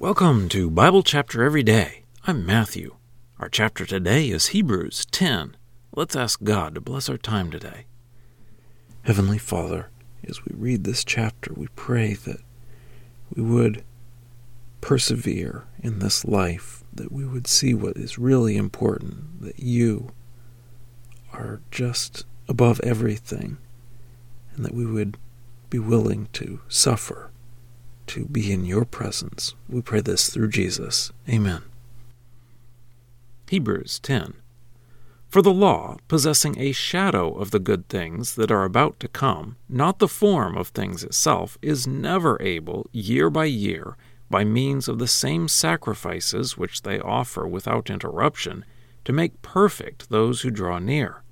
Welcome to Bible Chapter Every Day. I'm Matthew. Our chapter today is Hebrews 10. Let's ask God to bless our time today. Heavenly Father, as we read this chapter, we pray that we would persevere in this life, that we would see what is really important, that you are just above everything, and that we would be willing to suffer to be in your presence. We pray this through Jesus. Amen. Hebrews 10. For the law, possessing a shadow of the good things that are about to come, not the form of things itself, is never able, year by year, by means of the same sacrifices which they offer without interruption, to make perfect those who draw near.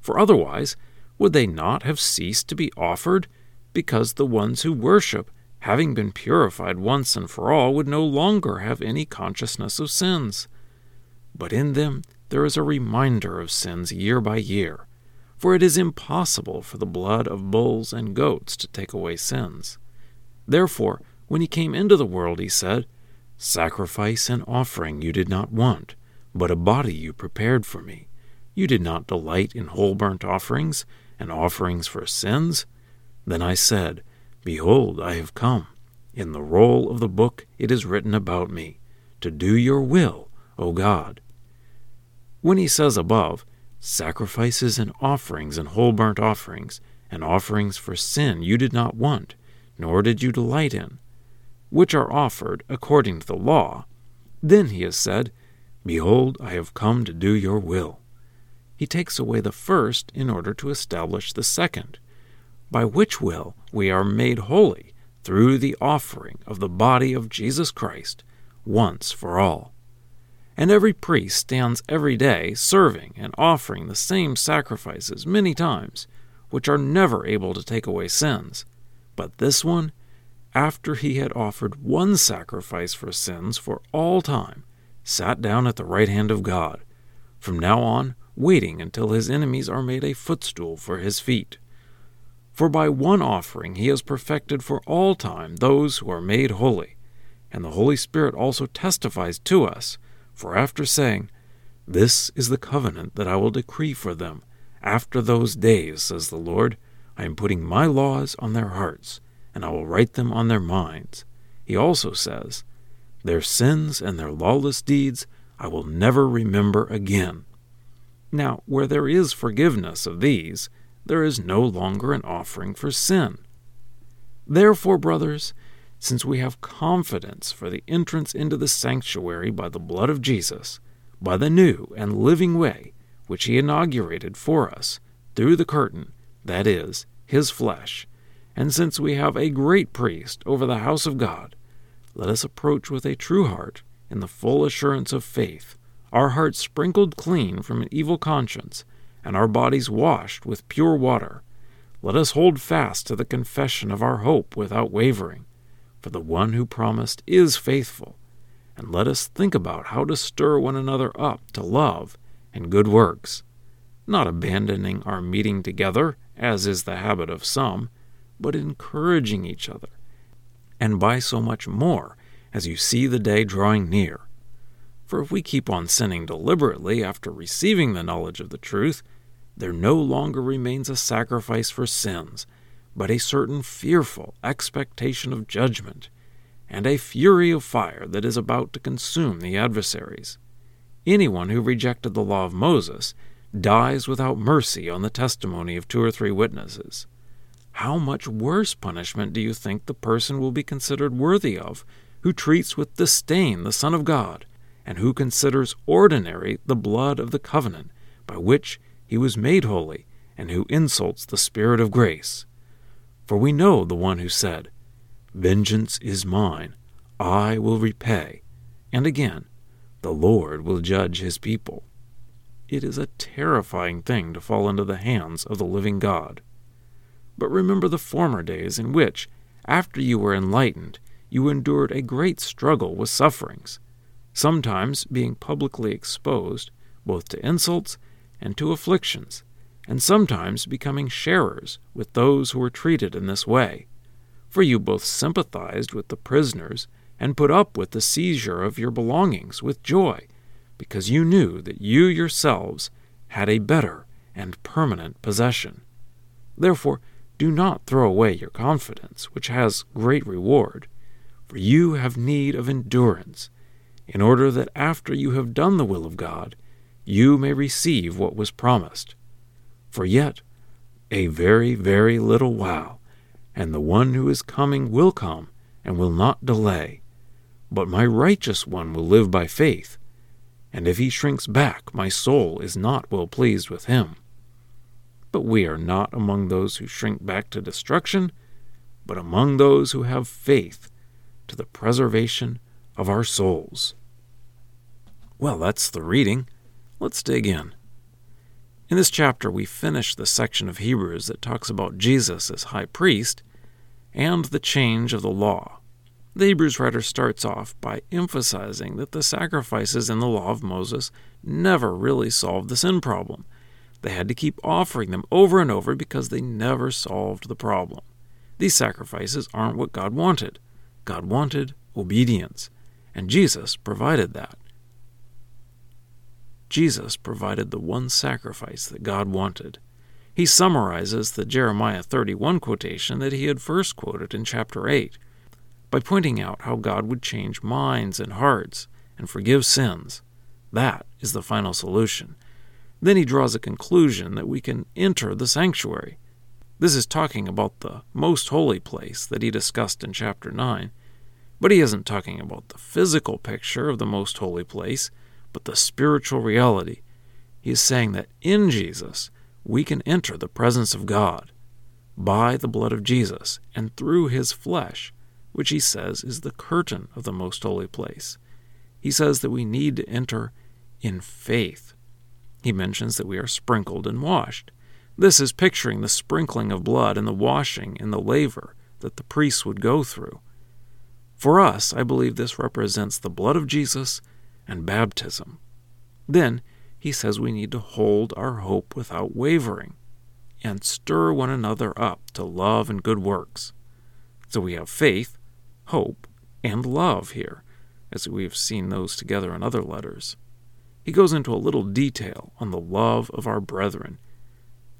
For otherwise, would they not have ceased to be offered? Because the ones who worship having been purified once and for all, would no longer have any consciousness of sins. But in them there is a reminder of sins year by year, for it is impossible for the blood of bulls and goats to take away sins. Therefore, when he came into the world, he said, Sacrifice and offering you did not want, but a body you prepared for me. You did not delight in whole burnt offerings and offerings for sins. Then I said, Behold, I have come. In the roll of the book it is written about me, to do your will, O God. When he says above, sacrifices and offerings and whole burnt offerings, and offerings for sin you did not want, nor did you delight in, which are offered according to the law, then he has said, Behold, I have come to do your will. He takes away the first in order to establish the second by which will we are made holy through the offering of the body of Jesus Christ once for all. And every priest stands every day serving and offering the same sacrifices many times, which are never able to take away sins. But this one, after he had offered one sacrifice for sins for all time, sat down at the right hand of God, from now on waiting until his enemies are made a footstool for his feet. For by one offering he has perfected for all time those who are made holy. And the Holy Spirit also testifies to us, for after saying, This is the covenant that I will decree for them, after those days, says the Lord, I am putting my laws on their hearts, and I will write them on their minds. He also says, Their sins and their lawless deeds I will never remember again. Now, where there is forgiveness of these, there is no longer an offering for sin. Therefore, brothers, since we have confidence for the entrance into the sanctuary by the blood of Jesus, by the new and living way which he inaugurated for us through the curtain, that is, his flesh, and since we have a great priest over the house of God, let us approach with a true heart in the full assurance of faith, our hearts sprinkled clean from an evil conscience and our bodies washed with pure water. Let us hold fast to the confession of our hope without wavering, for the one who promised is faithful. And let us think about how to stir one another up to love and good works, not abandoning our meeting together, as is the habit of some, but encouraging each other, and by so much more as you see the day drawing near. For if we keep on sinning deliberately after receiving the knowledge of the truth, there no longer remains a sacrifice for sins, but a certain fearful expectation of judgment, and a fury of fire that is about to consume the adversaries. Anyone who rejected the law of Moses dies without mercy on the testimony of two or three witnesses. How much worse punishment do you think the person will be considered worthy of who treats with disdain the Son of God, and who considers ordinary the blood of the covenant by which he was made holy, and who insults the Spirit of grace. For we know the one who said, Vengeance is mine, I will repay. And again, the Lord will judge his people. It is a terrifying thing to fall into the hands of the living God. But remember the former days in which, after you were enlightened, you endured a great struggle with sufferings, sometimes being publicly exposed both to insults and to afflictions, and sometimes becoming sharers with those who were treated in this way. For you both sympathized with the prisoners and put up with the seizure of your belongings with joy, because you knew that you yourselves had a better and permanent possession. Therefore, do not throw away your confidence, which has great reward, for you have need of endurance, in order that after you have done the will of God, you may receive what was promised. For yet a very, very little while, and the one who is coming will come and will not delay. But my righteous one will live by faith, and if he shrinks back, my soul is not well pleased with him. But we are not among those who shrink back to destruction, but among those who have faith to the preservation of our souls. Well, that's the reading. Let's dig in. In this chapter, we finish the section of Hebrews that talks about Jesus as high priest and the change of the law. The Hebrews writer starts off by emphasizing that the sacrifices in the law of Moses never really solved the sin problem. They had to keep offering them over and over because they never solved the problem. These sacrifices aren't what God wanted. God wanted obedience, and Jesus provided that. Jesus provided the one sacrifice that God wanted. He summarizes the Jeremiah 31 quotation that he had first quoted in chapter 8 by pointing out how God would change minds and hearts and forgive sins. That is the final solution. Then he draws a conclusion that we can enter the sanctuary. This is talking about the most holy place that he discussed in chapter 9, but he isn't talking about the physical picture of the most holy place but the spiritual reality. He is saying that in Jesus, we can enter the presence of God by the blood of Jesus and through his flesh, which he says is the curtain of the most holy place. He says that we need to enter in faith. He mentions that we are sprinkled and washed. This is picturing the sprinkling of blood and the washing in the laver that the priests would go through. For us, I believe this represents the blood of Jesus and baptism. Then he says we need to hold our hope without wavering and stir one another up to love and good works. So we have faith, hope, and love here, as we have seen those together in other letters. He goes into a little detail on the love of our brethren.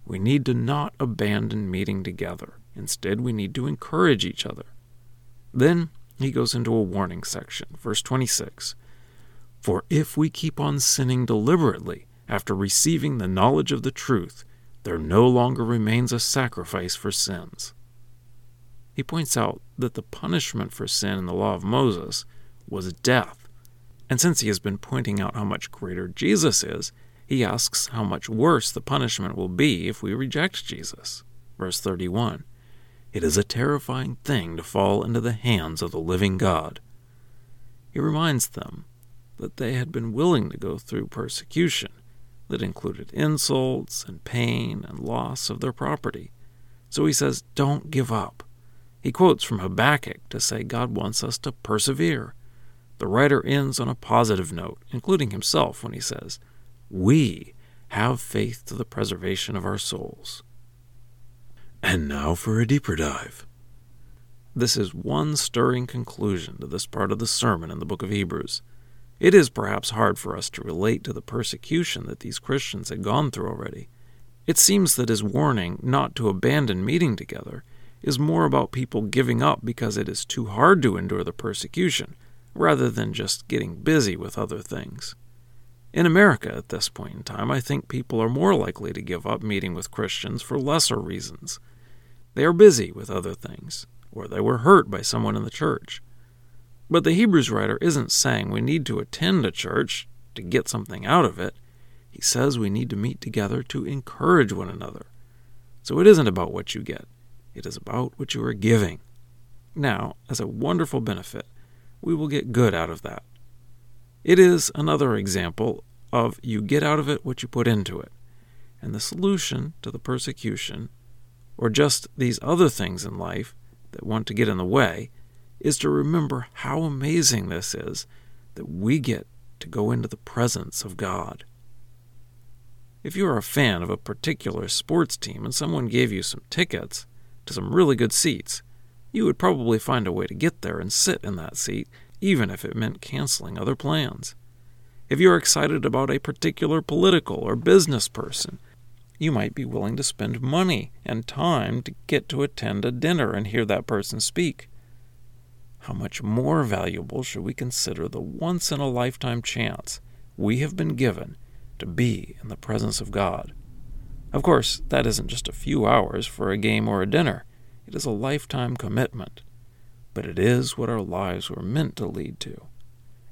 We need to not abandon meeting together. Instead, we need to encourage each other. Then he goes into a warning section, verse 26. For if we keep on sinning deliberately after receiving the knowledge of the truth, there no longer remains a sacrifice for sins. He points out that the punishment for sin in the law of Moses was death. And since he has been pointing out how much greater Jesus is, he asks how much worse the punishment will be if we reject Jesus. Verse 31 It is a terrifying thing to fall into the hands of the living God. He reminds them that they had been willing to go through persecution that included insults and pain and loss of their property. So he says, Don't give up. He quotes from Habakkuk to say God wants us to persevere. The writer ends on a positive note, including himself, when he says, We have faith to the preservation of our souls. And now for a deeper dive. This is one stirring conclusion to this part of the sermon in the book of Hebrews. It is perhaps hard for us to relate to the persecution that these Christians had gone through already. It seems that his warning not to abandon meeting together is more about people giving up because it is too hard to endure the persecution, rather than just getting busy with other things. In America at this point in time, I think people are more likely to give up meeting with Christians for lesser reasons. They are busy with other things, or they were hurt by someone in the church. But the Hebrews writer isn't saying we need to attend a church to get something out of it. He says we need to meet together to encourage one another. So it isn't about what you get, it is about what you are giving. Now, as a wonderful benefit, we will get good out of that. It is another example of you get out of it what you put into it. And the solution to the persecution, or just these other things in life that want to get in the way, is to remember how amazing this is that we get to go into the presence of God. If you are a fan of a particular sports team and someone gave you some tickets to some really good seats, you would probably find a way to get there and sit in that seat even if it meant canceling other plans. If you're excited about a particular political or business person, you might be willing to spend money and time to get to attend a dinner and hear that person speak. How much more valuable should we consider the once in a lifetime chance we have been given to be in the presence of God? Of course, that isn't just a few hours for a game or a dinner, it is a lifetime commitment. But it is what our lives were meant to lead to.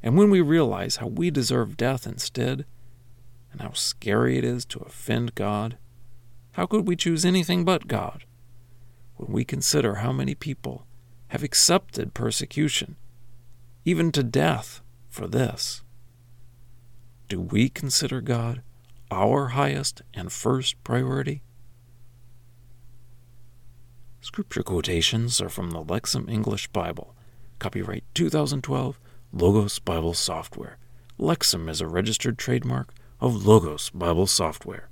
And when we realize how we deserve death instead, and how scary it is to offend God, how could we choose anything but God? When we consider how many people have accepted persecution, even to death, for this, do we consider God our highest and first priority? Scripture quotations are from the Lexham English Bible, copyright 2012, Logos Bible Software. Lexham is a registered trademark of Logos Bible Software.